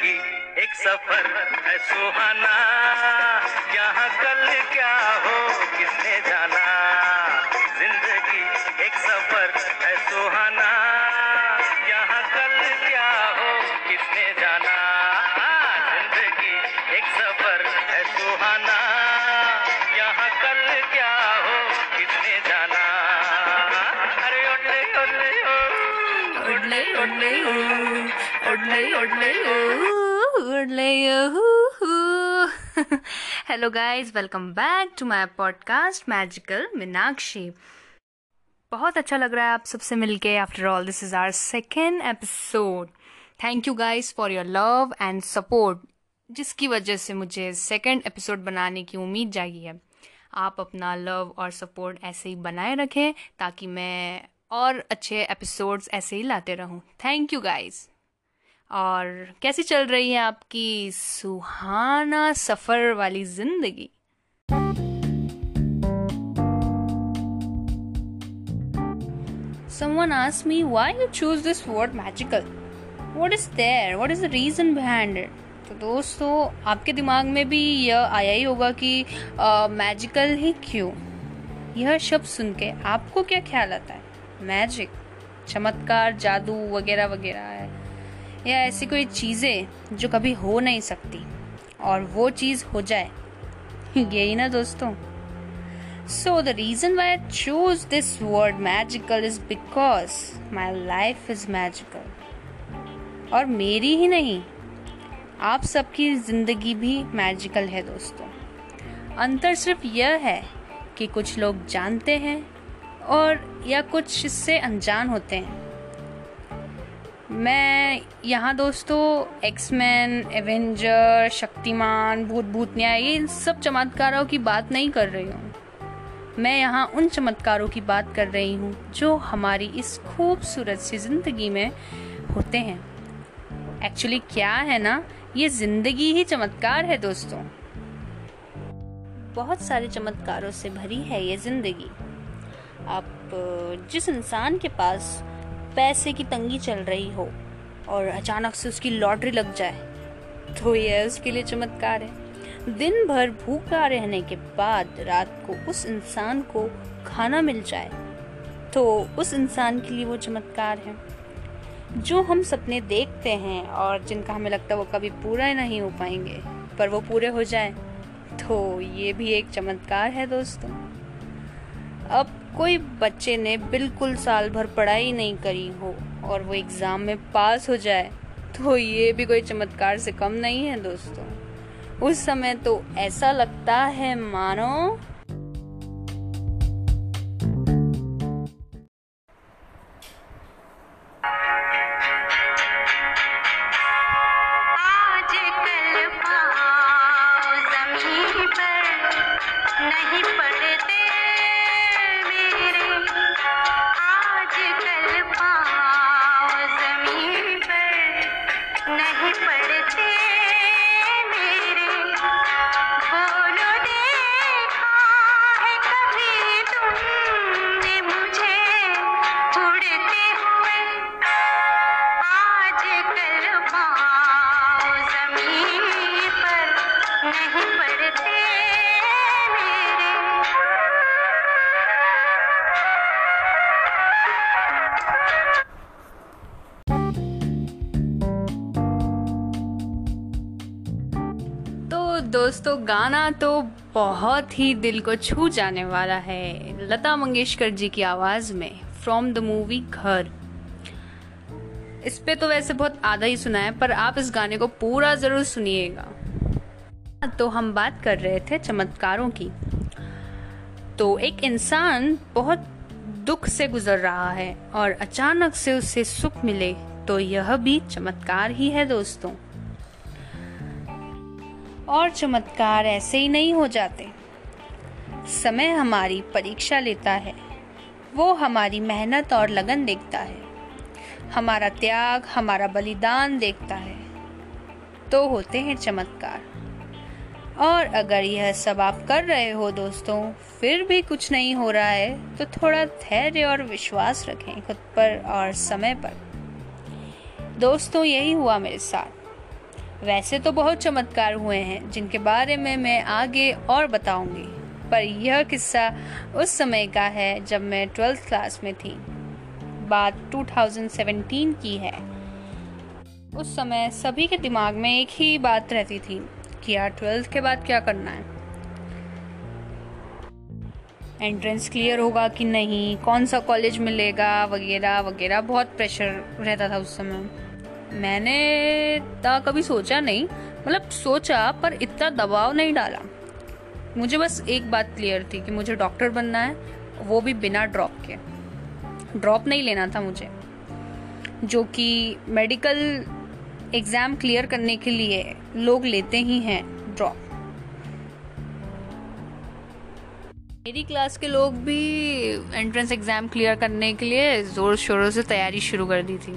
ज़िंदगी एक सफ़र है सुहाना। यहाँ कल क्या हो किसने जाना? ज़िंदगी एक सफ़र है सुहाना। यहाँ कल क्या हो किसने जाना? ज़िंदगी एक सफ़र है सुहाना। यहाँ कल क्या हो किसने जाना? अरे ओले ओ Oddly, Hello, guys. Welcome back to my podcast, Magical Minakshi. बहुत अच्छा लग रहा है आप सबसे मिलके after all this is our second episode thank you guys for your love and support जिसकी वजह से मुझे सेकेंड एपिसोड बनाने की उम्मीद जागी है आप अपना लव और सपोर्ट ऐसे ही बनाए रखें ताकि मैं और अच्छे एपिसोड्स ऐसे ही लाते रहूँ थैंक यू गाइस और कैसी चल रही है आपकी सुहाना सफ़र वाली ज़िंदगी Someone asked me, why you choose this word magical. What is there? What is the reason behind it? तो दोस्तों, आपके दिमाग में भी यह आया ही होगा कि मैजिकल ही क्यों यह शब्द सुन के आपको क्या ख्याल आता है मैजिक चमत्कार, जादू, वगैरह वगैरह है या ऐसी कोई चीज़ें जो कभी हो नहीं सकती। और वो चीज़ हो जाए। यही ना दोस्तों। So, the reason why I chose this word magical is because my life is magical. और मेरी ही नहीं आप सबकी ज़िंदगी भी मैजिकल है दोस्तों। अंतर सिर्फ़ यह है कि कुछ लोग जानते हैं और या कुछ इससे अनजान होते हैं। मैं यहाँ दोस्तों एक्समैन एवेंजर शक्तिमान भूत भूतनिया ये सब चमत्कारों की बात नहीं कर रही हूँ। मैं यहाँ उन चमत्कारों की बात कर रही हूँ जो हमारी इस खूबसूरत सी ज़िंदगी में होते हैं। एक्चुअली क्या है ना? ये ज़िंदगी ही चमत्कार है दोस्तों। बहुत सारे चमत्कारों से भरी है ये ज़िंदगी। आप, जिस इंसान के पास पैसे की तंगी चल रही हो और अचानक से उसकी लॉटरी लग जाए तो यह उसके लिए चमत्कार है। दिन भर भूखा रहने के बाद रात को उस इंसान को खाना मिल जाए तो उस इंसान के लिए वो चमत्कार है। जो हम सपने देखते हैं और जिनका हमें लगता है वो कभी पूरा नहीं हो पाएँगे, पर वो पूरे हो जाए तो ये भी एक चमत्कार है दोस्तों। अब कोई बच्चे ने बिल्कुल साल भर पढ़ाई नहीं करी हो और वो एग्ज़ाम में पास हो जाए तो ये भी कोई चमत्कार से कम नहीं है दोस्तों। उस समय तो ऐसा लगता है, मानो दोस्तों, गाना तो बहुत ही दिल को छू जाने वाला है, लता मंगेशकर जी की आवाज़ में फ्रॉम द मूवी घर। इस पे तो वैसे बहुत आधा ही सुना है, पर आप इस गाने को पूरा ज़रूर सुनिएगा। तो हम बात कर रहे थे चमत्कारों की। तो एक इंसान बहुत दुख से गुजर रहा है, और अचानक से उसे सुख मिले तो यह भी चमत्कार ही है दोस्तों। और चमत्कार ऐसे ही नहीं हो जाते। समय हमारी परीक्षा लेता है। वो हमारी मेहनत और लगन देखता है। हमारा त्याग, हमारा बलिदान देखता है। तो होते हैं चमत्कार। और अगर यह सब आप कर रहे हो दोस्तों, फिर भी कुछ नहीं हो रहा है तो थोड़ा धैर्य और विश्वास रखें खुद पर और समय पर। दोस्तों, यही हुआ मेरे साथ। वैसे तो बहुत चमत्कार हुए हैं, जिनके बारे में मैं आगे और बताऊँगी। पर यह किस्सा उस समय का है जब मैं ट्वेल्थ क्लास में थी। बात 2017 की है। उस समय सभी के दिमाग में एक ही बात रहती थी कि यार ट्वेल्थ के बाद क्या करना है। एंट्रेंस क्लियर होगा कि नहीं, कौन सा कॉलेज मिलेगा, वगैरह वगैरह, बहुत प्रेशर रहता था उस समय। मैंने तो कभी सोचा नहीं मतलब सोचा, पर इतना दबाव नहीं डाला। मुझे बस एक बात क्लियर थी कि मुझे डॉक्टर बनना है, वो भी बिना ड्रॉप के। ड्रॉप नहीं लेना था मुझे। जो कि मेडिकल एग्ज़ाम क्लियर करने के लिए लोग लेते ही हैं ड्रॉप मेरी क्लास के लोग भी एंट्रेंस एग्ज़ाम क्लियर करने के लिए ज़ोर शोरों से तैयारी शुरू कर दी थी।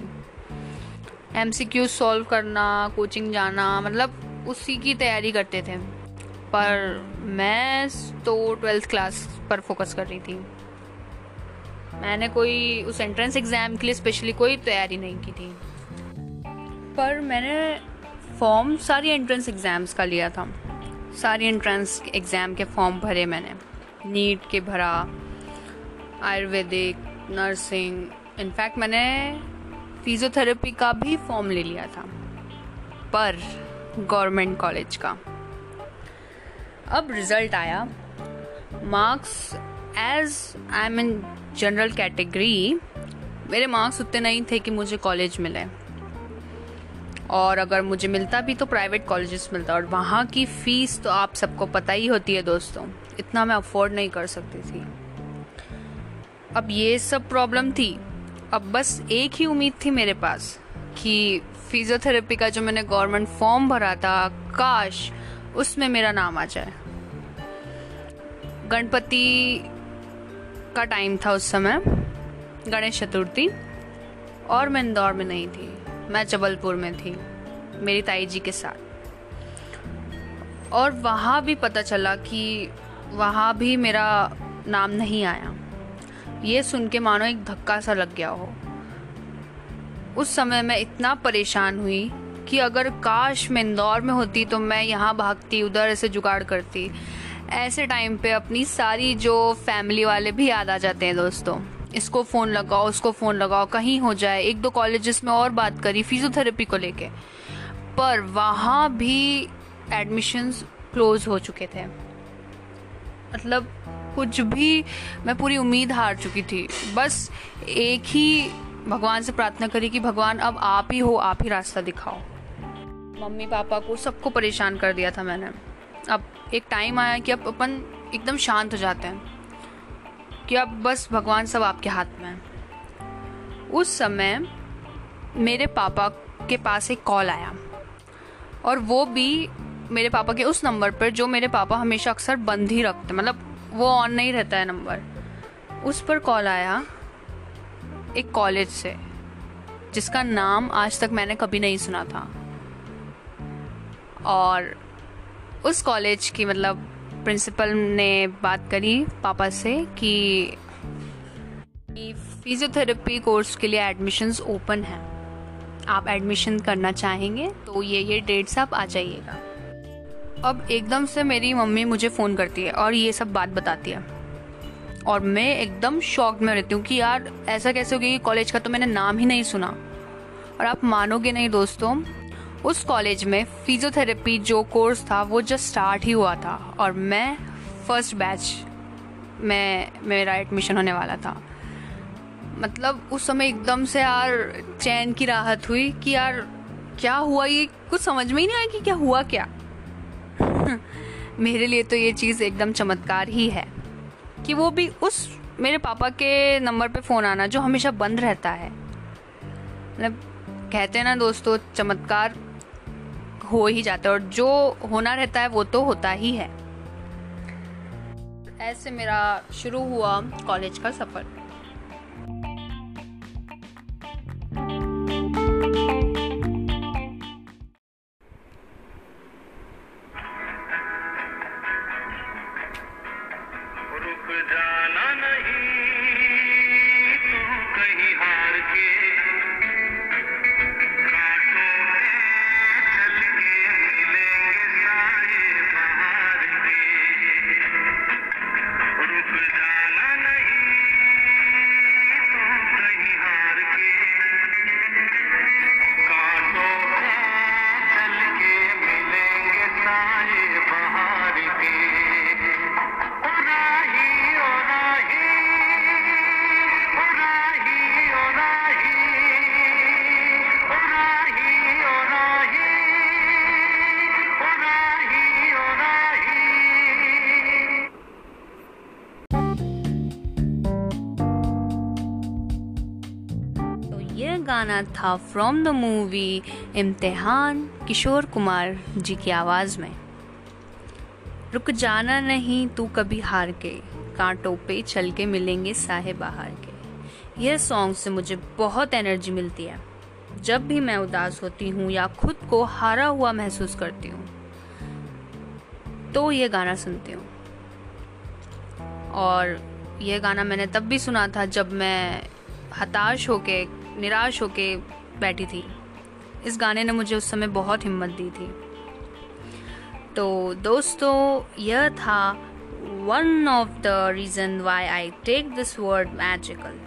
एमसीक्यू सॉल्व करना कोचिंग जाना मतलब उसी की तैयारी करते थे। पर मैं तो ट्वेल्थ क्लास पर फोकस कर रही थी। मैंने कोई उस एंट्रेंस एग्ज़ाम के लिए स्पेशली कोई तैयारी नहीं की थी। पर मैंने फॉर्म सारी एंट्रेंस एग्ज़ाम्स का लिया था। सारी एंट्रेंस एग्ज़ाम के फॉर्म भरे मैंने। नीट के भरा, आयुर्वेदिक नर्सिंग इनफैक्ट मैंने फिजियोथेरेपी का भी फॉर्म ले लिया था, पर गवर्नमेंट कॉलेज का। अब रिज़ल्ट आया। Marks as I am in general category, मेरे मार्क्स उतने नहीं थे कि मुझे कॉलेज मिले। और अगर मुझे मिलता भी तो प्राइवेट कॉलेजेस मिलता, और वहाँ की फ़ीस तो आप सबको पता ही होती है दोस्तों, इतना मैं अफोर्ड नहीं कर सकती थी। अब ये सब प्रॉब्लम थी अब बस एक ही उम्मीद थी मेरे पास कि फिजियोथेरेपी का जो मैंने गवर्नमेंट फॉर्म भरा था, काश उसमें मेरा नाम आ जाए। गणपति का टाइम था उस समय, गणेश चतुर्थी, और मैं इंदौर में नहीं थी, मैं जबलपुर में थी, मेरी ताई जी के साथ। और वहाँ भी पता चला कि वहाँ भी मेरा नाम नहीं आया। ये सुन के मानो एक धक्का सा लग गया हो। उस समय मैं इतना परेशान हुई कि अगर काश मैं इंदौर में होती तो मैं यहाँ भागती, उधर ऐसे जुगाड़ करती। ऐसे टाइम पे अपनी सारी जो फैमिली वाले भी याद आ जाते हैं दोस्तों। इसको फ़ोन लगाओ, उसको फ़ोन लगाओ, कहीं हो जाए। एक दो कॉलेजेस में और बात करी फिजियोथेरेपी को लेके। पर वहाँ भी एडमिशन्स क्लोज हो चुके थे। मतलब कुछ भी मैं पूरी उम्मीद हार चुकी थी। बस एक ही भगवान से प्रार्थना करी कि भगवान, अब आप ही हो, आप ही रास्ता दिखाओ। मम्मी पापा को सबको परेशान कर दिया था मैंने। अब एक टाइम आया कि अब अपन एकदम शांत हो जाते हैं कि अब बस भगवान सब आपके हाथ में है। उस समय मेरे पापा के पास एक कॉल आया और वो भी मेरे पापा के उस नंबर पर जो मेरे पापा हमेशा अक्सर बंद ही रखते मतलब वो ऑन नहीं रहता है नंबर उस पर कॉल आया एक कॉलेज से, जिसका नाम आज तक मैंने कभी नहीं सुना था. और उस कॉलेज की मतलब प्रिंसिपल ने बात करी पापा से कि फिजियोथेरेपी कोर्स के लिए एडमिशन्स ओपन हैं. आप एडमिशन करना चाहेंगे तो ये ये डेट्स आप आ जाइएगा. अब एकदम से मेरी मम्मी मुझे फ़ोन करती है और ये सब बात बताती है। और मैं एकदम शॉक में रहती हूँ कि यार, ऐसा कैसे हो गया कि कॉलेज का तो मैंने नाम ही नहीं सुना। और आप मानोगे नहीं दोस्तों, उस कॉलेज में फिजियोथेरेपी जो कोर्स था, वो जस्ट स्टार्ट ही हुआ था। और मैं फ़र्स्ट बैच में, मेरा एडमिशन होने वाला था। मतलब उस समय एकदम से यार चैन की राहत हुई कि यार, क्या हुआ ये? कुछ समझ में ही नहीं आया कि क्या हुआ क्या? मेरे लिए तो ये चीज़ एकदम चमत्कार ही है कि वो भी उस मेरे पापा के नंबर पे फ़ोन आना जो हमेशा बंद रहता है। मतलब कहते हैं ना दोस्तों, चमत्कार हो ही जाता है और जो होना रहता है वो तो होता ही है। ऐसे मेरा शुरू हुआ कॉलेज का सफ़र। गाना था फ्रॉम द मूवी इम्तिहान किशोर कुमार जी की आवाज़ में। रुक जाना नहीं, तू कभी हार के, कांटों पे चल के मिलेंगे साहे बाहर के। यह सॉन्ग से मुझे बहुत एनर्जी मिलती है। जब भी मैं उदास होती हूँ या खुद को हारा हुआ महसूस करती हूँ तो ये गाना सुनती हूँ। और यह गाना मैंने तब भी सुना था जब मैं हताश होके निराश होके बैठी थी। इस गाने ने मुझे उस समय बहुत हिम्मत दी थी। तो दोस्तों, यह था one of the reason why I take this word magical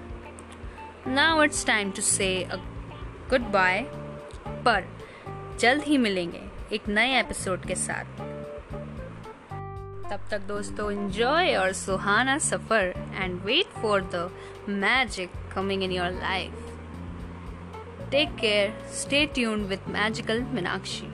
now it's time to say goodbye पर जल्द ही मिलेंगे एक नए एपिसोड के साथ। तब तक दोस्तों, enjoy और सुहाना सफ़र and wait for the magic coming in your life. Take care, stay tuned with Magical Minakshi.